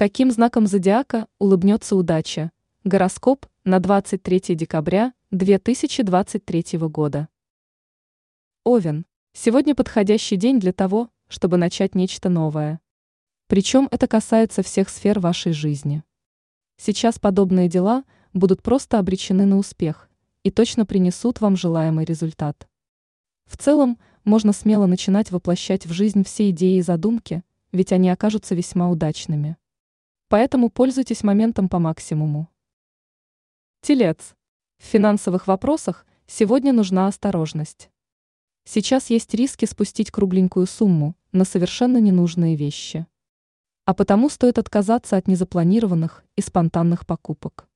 Каким знаком зодиака улыбнется удача? Гороскоп на 23 декабря 2023 года. Овен. Сегодня подходящий день для того, чтобы начать нечто новое. Причем это касается всех сфер вашей жизни. Сейчас подобные дела будут просто обречены на успех и точно принесут вам желаемый результат. В целом, можно смело начинать воплощать в жизнь все идеи и задумки, ведь они окажутся весьма удачными. Поэтому пользуйтесь моментом по максимуму. Телец. В финансовых вопросах сегодня нужна осторожность. Сейчас есть риски спустить кругленькую сумму на совершенно ненужные вещи. А потому стоит отказаться от незапланированных и спонтанных покупок.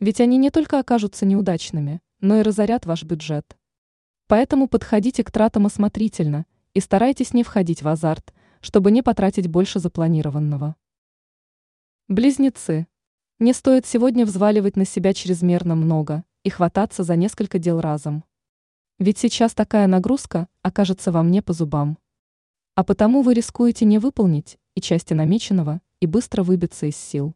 Ведь они не только окажутся неудачными, но и разорят ваш бюджет. Поэтому подходите к тратам осмотрительно и старайтесь не входить в азарт, чтобы не потратить больше запланированного. Близнецы. Не стоит сегодня взваливать на себя чрезмерно много и хвататься за несколько дел разом. Ведь сейчас такая нагрузка окажется вам не по зубам. А потому вы рискуете не выполнить и части намеченного и быстро выбиться из сил.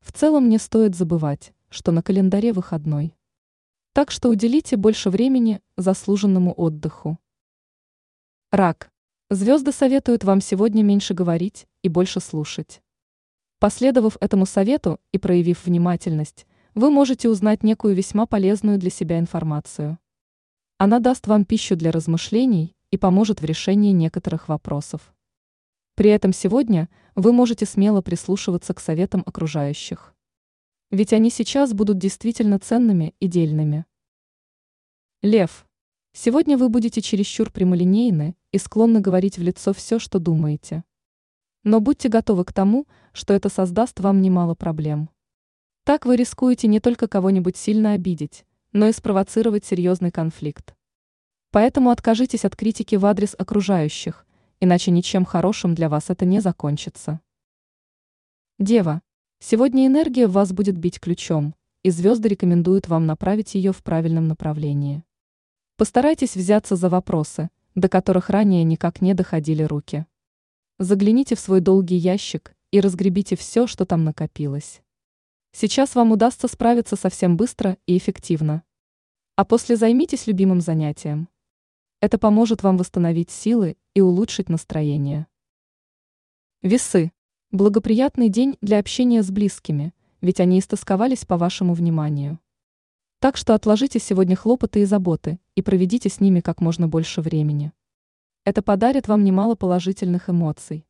В целом не стоит забывать, что на календаре выходной. Так что уделите больше времени заслуженному отдыху. Рак. Звезды советуют вам сегодня меньше говорить и больше слушать. Последовав этому совету и проявив внимательность, вы можете узнать некую весьма полезную для себя информацию. Она даст вам пищу для размышлений и поможет в решении некоторых вопросов. При этом сегодня вы можете смело прислушиваться к советам окружающих. Ведь они сейчас будут действительно ценными и дельными. Лев. Сегодня вы будете чересчур прямолинейны и склонны говорить в лицо все, что думаете. Но будьте готовы к тому, что это создаст вам немало проблем. Так вы рискуете не только кого-нибудь сильно обидеть, но и спровоцировать серьезный конфликт. Поэтому откажитесь от критики в адрес окружающих, иначе ничем хорошим для вас это не закончится. Дева. Сегодня энергия в вас будет бить ключом, и звезды рекомендуют вам направить ее в правильном направлении. Постарайтесь взяться за вопросы, до которых ранее никак не доходили руки. Загляните в свой долгий ящик и разгребите все, что там накопилось. Сейчас вам удастся справиться совсем быстро и эффективно. А после займитесь любимым занятием. Это поможет вам восстановить силы и улучшить настроение. Весы. Благоприятный день для общения с близкими, ведь они истосковались по вашему вниманию. Так что отложите сегодня хлопоты и заботы и проведите с ними как можно больше времени. Это подарит вам немало положительных эмоций.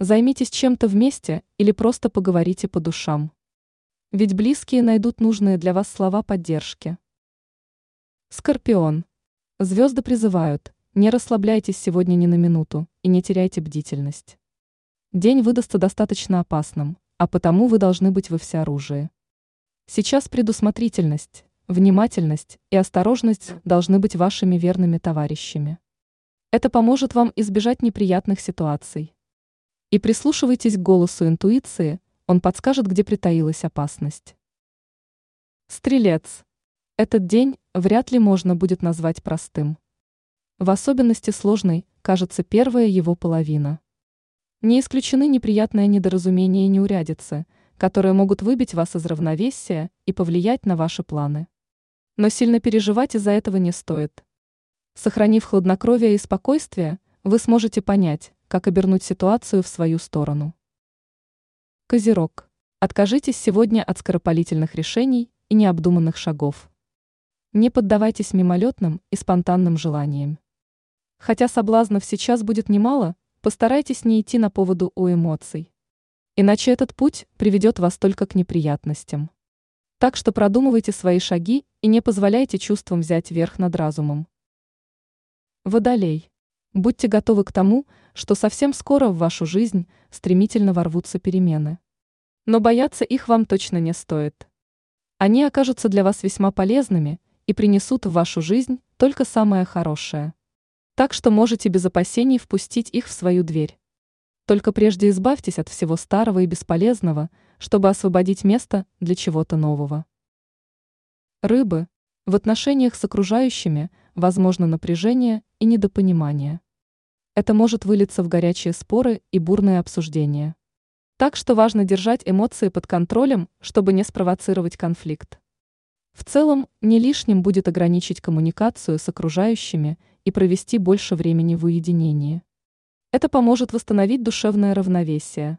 Займитесь чем-то вместе или просто поговорите по душам. Ведь близкие найдут нужные для вас слова поддержки. Скорпион. Звезды призывают, не расслабляйтесь сегодня ни на минуту и не теряйте бдительность. День выдастся достаточно опасным, а потому вы должны быть во всеоружии. Сейчас предусмотрительность, внимательность и осторожность должны быть вашими верными товарищами. Это поможет вам избежать неприятных ситуаций. И прислушивайтесь к голосу интуиции, он подскажет, где притаилась опасность. Стрелец. Этот день вряд ли можно будет назвать простым. В особенности сложной кажется первая его половина. Не исключены неприятные недоразумения и неурядицы, которые могут выбить вас из равновесия и повлиять на ваши планы. Но сильно переживать из-за этого не стоит. Сохранив хладнокровие и спокойствие, вы сможете понять, как обернуть ситуацию в свою сторону. Козерог. Откажитесь сегодня от скоропалительных решений и необдуманных шагов. Не поддавайтесь мимолетным и спонтанным желаниям. Хотя соблазнов сейчас будет немало, постарайтесь не идти на поводу у эмоций. Иначе этот путь приведет вас только к неприятностям. Так что продумывайте свои шаги и не позволяйте чувствам взять верх над разумом. Водолей. Будьте готовы к тому, что совсем скоро в вашу жизнь стремительно ворвутся перемены. Но бояться их вам точно не стоит. Они окажутся для вас весьма полезными и принесут в вашу жизнь только самое хорошее. Так что можете без опасений впустить их в свою дверь. Только прежде избавьтесь от всего старого и бесполезного, чтобы освободить место для чего-то нового. Рыбы. В отношениях с окружающими возможно напряжение и недопонимание. Это может вылиться в горячие споры и бурные обсуждения. Так что важно держать эмоции под контролем, чтобы не спровоцировать конфликт. В целом, не лишним будет ограничить коммуникацию с окружающими и провести больше времени в уединении. Это поможет восстановить душевное равновесие.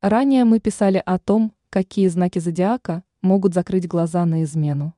Ранее мы писали о том, какие знаки зодиака могут закрыть глаза на измену.